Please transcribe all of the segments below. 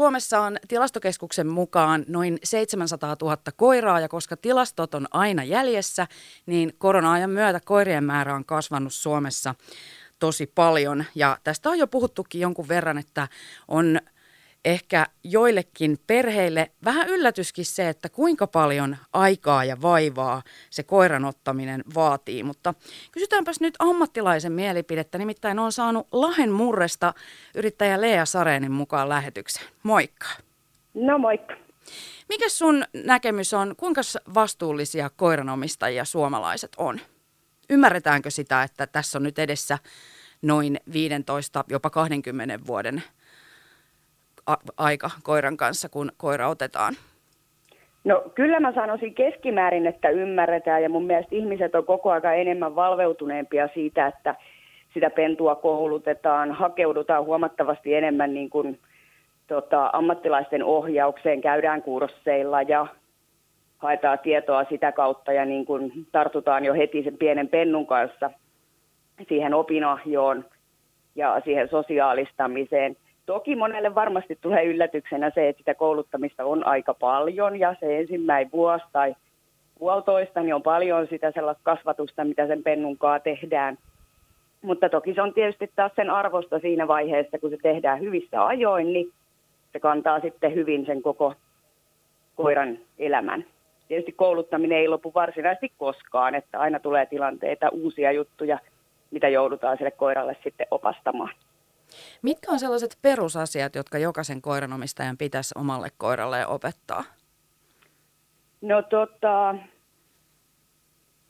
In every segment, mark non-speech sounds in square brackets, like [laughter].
Suomessa on tilastokeskuksen mukaan noin 700 000 koiraa ja koska tilastot on aina jäljessä, niin korona-ajan myötä koirien määrä on kasvanut Suomessa tosi paljon. Ja tästä on jo puhuttukin jonkun verran, että on ehkä joillekin perheille vähän yllätyskin se, että kuinka paljon aikaa ja vaivaa se koiran ottaminen vaatii. Mutta kysytäänpäs nyt ammattilaisen mielipidettä, nimittäin on saanut Lahen murresta yrittäjä Lea Sareenin mukaan lähetykseen. Moikka. No moikka. Mikä sun näkemys on, kuinka vastuullisia koiranomistajia suomalaiset on? Ymmärretäänkö sitä, että tässä on nyt edessä noin 15, jopa 20 vuoden aika koiran kanssa, kun koira otetaan? No kyllä mä sanoisin keskimäärin, että ymmärretään ja mun mielestä ihmiset on koko ajan enemmän valveutuneempia siitä, että sitä pentua koulutetaan, hakeudutaan huomattavasti enemmän niin kuin, tota, ammattilaisten ohjaukseen, käydään kursseilla ja haetaan tietoa sitä kautta ja niin kuin tartutaan jo heti sen pienen pennun kanssa siihen opinahjoon ja siihen sosiaalistamiseen – Toki monelle varmasti tulee yllätyksenä se, että sitä kouluttamista on aika paljon ja se ensimmäinen vuosi tai puolitoista, niin on paljon sitä sellaista kasvatusta, mitä sen pennunkaa tehdään. Mutta toki se on tietysti taas sen arvosta siinä vaiheessa, kun se tehdään hyvissä ajoin, niin se kantaa sitten hyvin sen koko koiran elämän. Tietysti kouluttaminen ei lopu varsinaisesti koskaan, että aina tulee tilanteita, uusia juttuja, mitä joudutaan sille koiralle sitten opastamaan. Mitkä on sellaiset perusasiat, jotka jokaisen koiranomistajan pitäisi omalle koiralle opettaa? No tota,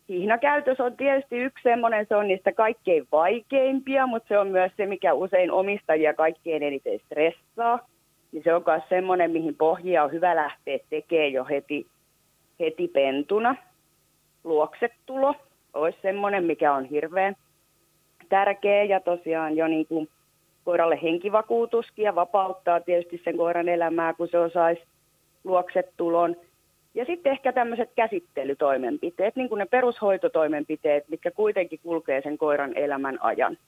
hihnakäytös on tietysti yksi semmoinen, se on niistä kaikkein vaikeimpia, mutta se on myös se, mikä usein omistajia kaikkein eniten stressaa. Niin se on myös semmoinen, mihin pohjia on hyvä lähteä tekemään jo heti, heti pentuna. Luoksetulo olisi semmoinen, mikä on hirveän tärkeä ja tosiaan jo niin kuin koiralle henkivakuutuskin ja vapauttaa tietysti sen koiran elämää, kun se osaisi luoksetulon. Ja sitten ehkä tämmöiset käsittelytoimenpiteet, niin kuin ne perushoitotoimenpiteet, mitkä kuitenkin kulkee sen koiran elämän ajan.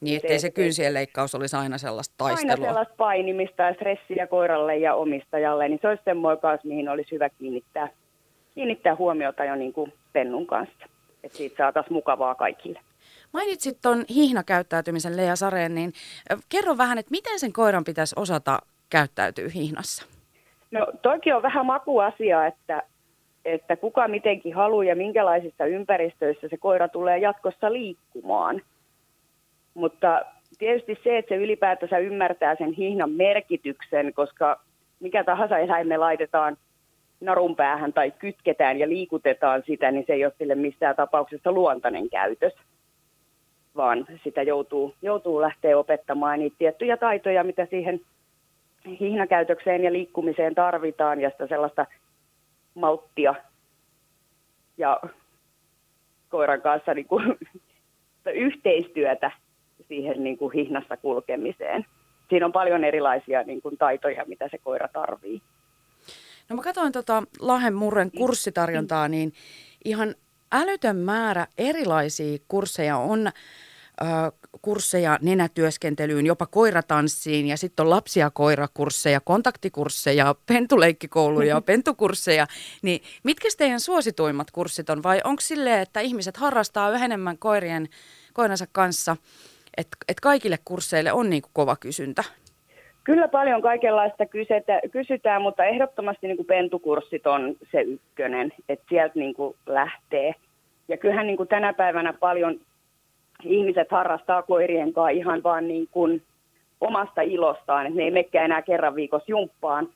Niin, ettei se kynsien leikkaus olisi aina sellaista taistelua. Aina sellaista painimista ja stressiä koiralle ja omistajalle, niin se olisi semmoinen kanssa, mihin olisi hyvä kiinnittää, kiinnittää huomiota jo niin kuin pennun kanssa. Että siitä saataisiin mukavaa kaikille. Mainitsit tuon hihnakäyttäytymisen Lea Sareen, niin kerro vähän, että miten sen koiran pitäisi osata käyttäytyä hihnassa? No toki on vähän makuasia, että, että kuka mitenkin haluaa ja minkälaisissa ympäristöissä se koira tulee jatkossa liikkumaan. Mutta tietysti se, että se ylipäätänsä ymmärtää sen hihnan merkityksen, koska mikä tahansa eläin laitetaan narun päähän tai kytketään ja liikutetaan sitä, niin se ei ole sille missään tapauksessa luontainen käytös vaan sitä joutuu, joutuu lähteä opettamaan niitä tiettyjä taitoja, mitä siihen hihnakäytökseen ja liikkumiseen tarvitaan ja sitä sellaista malttia ja koiran kanssa niin kuin, [laughs] yhteistyötä siihen niin kuin hihnassa kulkemiseen. Siinä on paljon erilaisia niin kuin, taitoja, mitä se koira tarvii. No mä katsoin tota Lahen Murren kurssitarjontaa, niin ihan älytön määrä erilaisia kursseja on kursseja nenätyöskentelyyn, jopa koiratanssiin ja sitten on lapsia koirakursseja, kontaktikursseja, [laughs] pentuleikkikouluja, pentukursseja. Niin mitkä teidän suosituimmat kurssit on vai onko silleen, että ihmiset harrastaa yhä enemmän koirien, koiransa kanssa, että et kaikille kursseille on niinku kova kysyntä? Kyllä paljon kaikenlaista kysetä, kysytään, mutta ehdottomasti niin kuin pentukurssit on se ykkönen, että sieltä niin kuin lähtee. Ja kyllähän niin kuin tänä päivänä paljon ihmiset harrastaa koirien kanssa ihan vaan niin kuin omasta ilostaan, että ne ei mekään enää kerran viikossa jumppaan,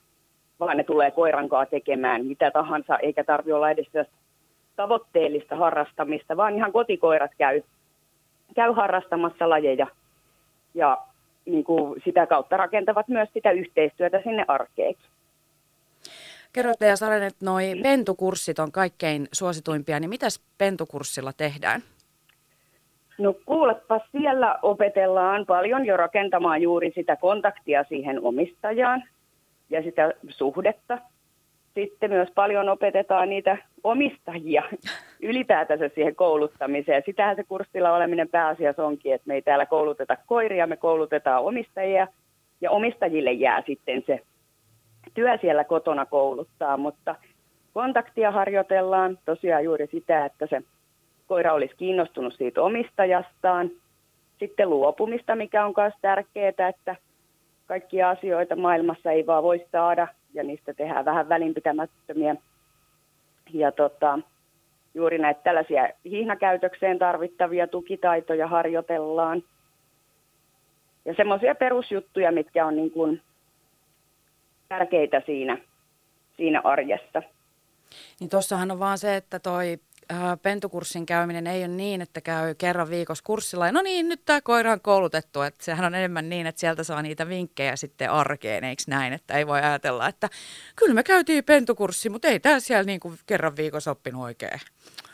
vaan ne tulee koiran kanssa tekemään mitä tahansa, eikä tarvi olla edes tavoitteellista harrastamista, vaan ihan kotikoirat käy, käy harrastamassa lajeja ja niin kuin sitä kautta rakentavat myös sitä yhteistyötä sinne arkeenkin. Kerroitte ja Saren, että noi pentukurssit on kaikkein suosituimpia, niin mitäs pentukurssilla tehdään? No kuulepa, siellä opetellaan paljon jo rakentamaan juuri sitä kontaktia siihen omistajaan ja sitä suhdetta. Sitten myös paljon opetetaan niitä omistajia [laughs] ylipäätänsä siihen kouluttamiseen. Sitähän se kurssilla oleminen pääasiassa onkin, että me ei täällä kouluteta koiria, me koulutetaan omistajia ja omistajille jää sitten se työ siellä kotona kouluttaa, mutta kontaktia harjoitellaan tosiaan juuri sitä, että se koira olisi kiinnostunut siitä omistajastaan. Sitten luopumista, mikä on myös tärkeää, että kaikkia asioita maailmassa ei vaan voi saada ja niistä tehdään vähän välinpitämättömiä. Ja tota, juuri näitä tällaisia hihnakäytökseen tarvittavia tukitaitoja harjoitellaan. Ja semmoisia perusjuttuja, mitkä on niin kuin tärkeitä siinä, siinä arjessa. Niin tuossahan on vaan se, että toi pentukurssin käyminen ei ole niin, että käy kerran viikossa kurssilla ja no niin, nyt tämä koira on koulutettu. Että sehän on enemmän niin, että sieltä saa niitä vinkkejä sitten arkeen, eikö näin? Että ei voi ajatella, että kyllä me käytiin pentukurssi, mutta ei tämä siellä niin kuin kerran viikossa oppinut oikein.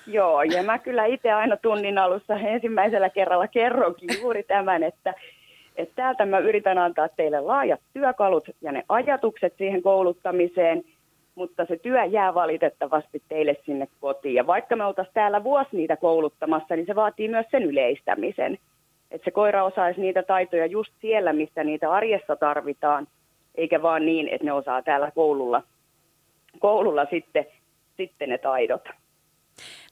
Joo, ja mä kyllä itse aina tunnin alussa ensimmäisellä kerralla kerronkin juuri tämän, että, että täältä mä yritän antaa teille laajat työkalut ja ne ajatukset siihen kouluttamiseen – mutta se työ jää valitettavasti teille sinne kotiin. Ja vaikka me oltaisiin täällä vuosi niitä kouluttamassa, niin se vaatii myös sen yleistämisen. Että se koira osaisi niitä taitoja just siellä, missä niitä arjessa tarvitaan, eikä vaan niin, että ne osaa täällä koululla, koululla sitten, sitten ne taidot.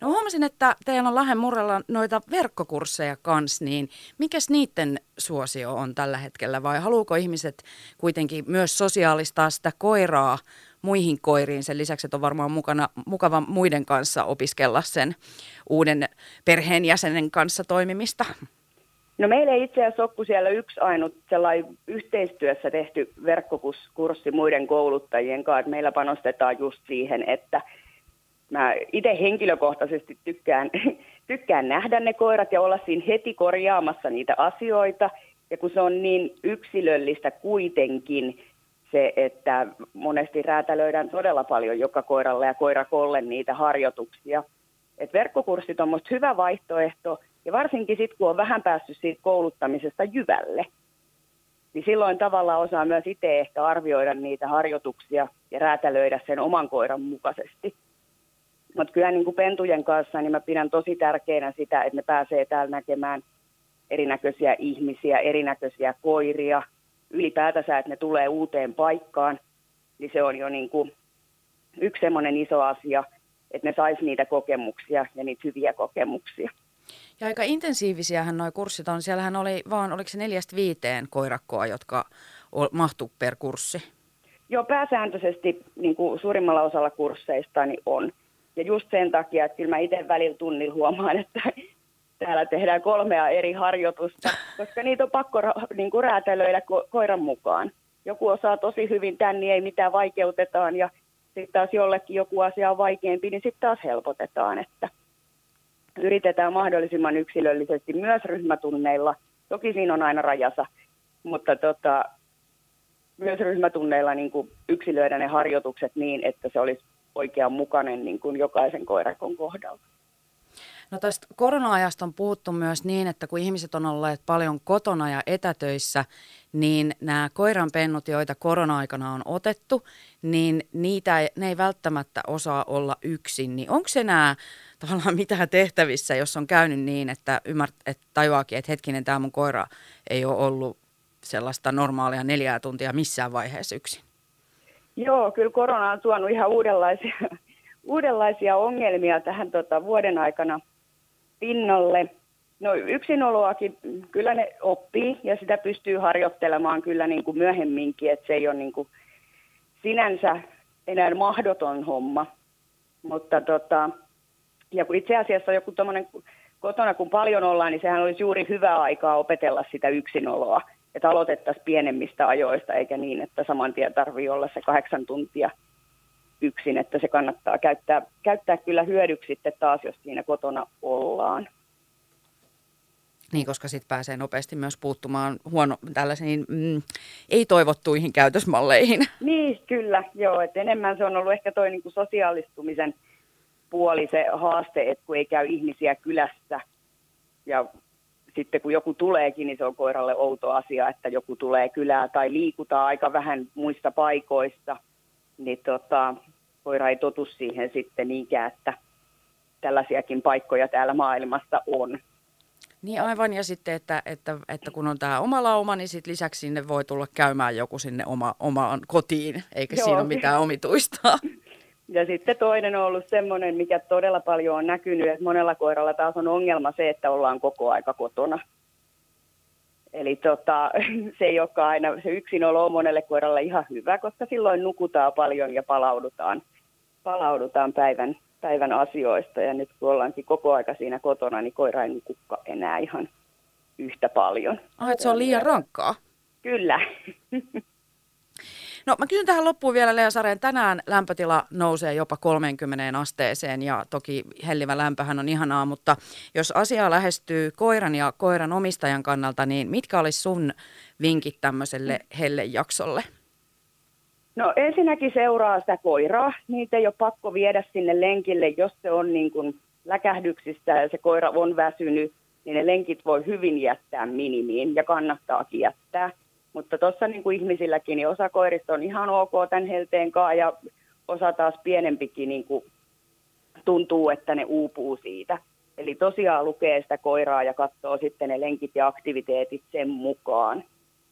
No huomasin, että teillä on Lahden murrella noita verkkokursseja kanssa, niin mikäs niiden suosio on tällä hetkellä vai haluuko ihmiset kuitenkin myös sosiaalistaa sitä koiraa muihin koiriin. Sen lisäksi, että on varmaan mukana, mukava muiden kanssa opiskella sen uuden perheenjäsenen kanssa toimimista. No meillä ei itse asiassa ole siellä yksi ainut sellainen yhteistyössä tehty verkkokurssi muiden kouluttajien kanssa. Meillä panostetaan just siihen, että mä itse henkilökohtaisesti tykkään, [laughs] tykkään nähdä ne koirat ja olla siinä heti korjaamassa niitä asioita. Ja kun se on niin yksilöllistä kuitenkin, se, että monesti räätälöidään todella paljon joka koiralle ja koirakolle niitä harjoituksia. Et verkkokurssit on minusta hyvä vaihtoehto, ja varsinkin sitten kun on vähän päässyt siitä kouluttamisesta jyvälle, niin silloin tavallaan osaa myös itse ehkä arvioida niitä harjoituksia ja räätälöidä sen oman koiran mukaisesti. Mutta kyllä niin kuin pentujen kanssa niin mä pidän tosi tärkeänä sitä, että ne pääsee täällä näkemään erinäköisiä ihmisiä, erinäköisiä koiria – ylipäätänsä, että ne tulee uuteen paikkaan, niin se on jo niin kuin yksi semmoinen iso asia, että ne saisi niitä kokemuksia ja niitä hyviä kokemuksia. Ja aika intensiivisiähän nuo kurssit on. Siellähän oli vaan, oliko se neljästä viiteen koirakkoa, jotka mahtuu per kurssi? Joo, pääsääntöisesti niin kuin suurimmalla osalla kursseista niin on. Ja just sen takia, että kyllä mä itse välillä tunnilla huomaan, että täällä tehdään kolmea eri harjoitusta, [laughs] koska niitä on pakko niin kuin räätälöidä ko- koiran mukaan. Joku osaa tosi hyvin tämän, niin ei mitään vaikeutetaan, ja sitten taas jollekin joku asia on vaikeampi, niin sitten taas helpotetaan, että yritetään mahdollisimman yksilöllisesti myös ryhmätunneilla. Toki siinä on aina rajansa, mutta tota, myös ryhmätunneilla niin kuin yksilöidä ne harjoitukset niin, että se olisi oikean mukainen niin kuin jokaisen koirakon kohdalla. No tästä korona-ajasta on puhuttu myös niin, että kun ihmiset on olleet paljon kotona ja etätöissä, niin nämä koiranpennut, joita korona-aikana on otettu, niin niitä ne ei välttämättä osaa olla yksin. Niin onko se nämä tavallaan mitään tehtävissä, jos on käynyt niin, että, ymmärt, että tajuakin, että hetkinen, tämä mun koira ei ole ollut sellaista normaalia neljää tuntia missään vaiheessa yksin? Joo, kyllä korona on tuonut ihan uudenlaisia, [laughs] uudenlaisia ongelmia tähän tota, vuoden aikana pinnalle. No yksinoloakin kyllä ne oppii ja sitä pystyy harjoittelemaan kyllä niin kuin myöhemminkin, että se ei ole niin kuin sinänsä enää mahdoton homma. Mutta tota, ja kun itse asiassa joku tuommoinen kotona kun paljon ollaan, niin sehän olisi juuri hyvä aikaa opetella sitä yksinoloa. Että aloitettaisiin pienemmistä ajoista, eikä niin, että saman tien tarvii olla se kahdeksan tuntia yksin, että se kannattaa käyttää, käyttää kyllä hyödyksi sitten taas, jos siinä kotona ollaan. Niin, koska sitten pääsee nopeasti myös puuttumaan huono, tällaisiin mm, ei-toivottuihin käytösmalleihin. Niin, kyllä, joo. Et enemmän se on ollut ehkä toi niinku sosiaalistumisen puoli se haaste, että kun ei käy ihmisiä kylässä ja sitten kun joku tuleekin, niin se on koiralle outo asia, että joku tulee kylää tai liikutaan aika vähän muista paikoista – niin tota, koira ei totu siihen sitten niinkään, että tällaisiakin paikkoja täällä maailmassa on. Niin aivan, ja sitten, että, että, että kun on tämä oma lauma, niin sit lisäksi sinne voi tulla käymään joku sinne oma, omaan kotiin, eikä Joo. siinä ole mitään omituista. [laughs] Ja sitten toinen on ollut semmoinen, mikä todella paljon on näkynyt, että monella koiralla taas on ongelma se, että ollaan koko aika kotona. Eli tota, [laughs] se ei olekaan aina, se yksinolo on monelle koiralle ihan hyvä, koska silloin nukutaan paljon ja palaudutaan, palaudutaan päivän, päivän asioista. Ja nyt kun ollaankin koko aika siinä kotona, niin koira ei nukukka enää ihan yhtä paljon. Ah, että se on liian rankkaa? Kyllä. [laughs] No mä kysyn tähän loppuun vielä Lea Sareen. Tänään lämpötila nousee jopa 30 asteeseen ja toki hellivä lämpöhän on ihanaa, mutta jos asiaa lähestyy koiran ja koiran omistajan kannalta, niin mitkä olisi sun vinkit tämmöiselle hellejaksolle? No ensinnäkin seuraa sitä koiraa. Niitä ei ole pakko viedä sinne lenkille, jos se on niin kuin läkähdyksissä ja se koira on väsynyt, niin ne lenkit voi hyvin jättää minimiin ja kannattaa jättää. Mutta tuossa niin kuin ihmisilläkin, niin osa koirista on ihan ok tämän helteen kanssa ja osa taas pienempikin niin kuin tuntuu, että ne uupuu siitä. Eli tosiaan lukee sitä koiraa ja katsoo sitten ne lenkit ja aktiviteetit sen mukaan.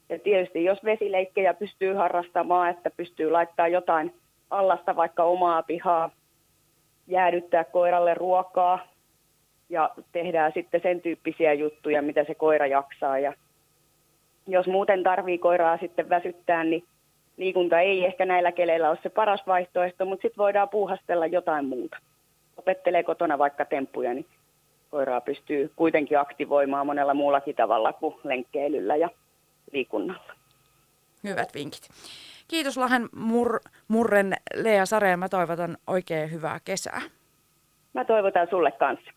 Ja tietysti jos vesileikkejä pystyy harrastamaan, että pystyy laittaa jotain allasta vaikka omaa pihaa, jäädyttää koiralle ruokaa ja tehdään sitten sen tyyppisiä juttuja, mitä se koira jaksaa ja jos muuten tarvii koiraa sitten väsyttää, niin liikunta ei ehkä näillä keleillä ole se paras vaihtoehto, mutta sitten voidaan puuhastella jotain muuta. Opettelee kotona vaikka temppuja, niin koiraa pystyy kuitenkin aktivoimaan monella muullakin tavalla kuin lenkkeilyllä ja liikunnalla. Hyvät vinkit. Kiitos Lahen Mur- Murren Lea Sareen. Mä toivotan oikein hyvää kesää. Mä toivotan sulle kanssa.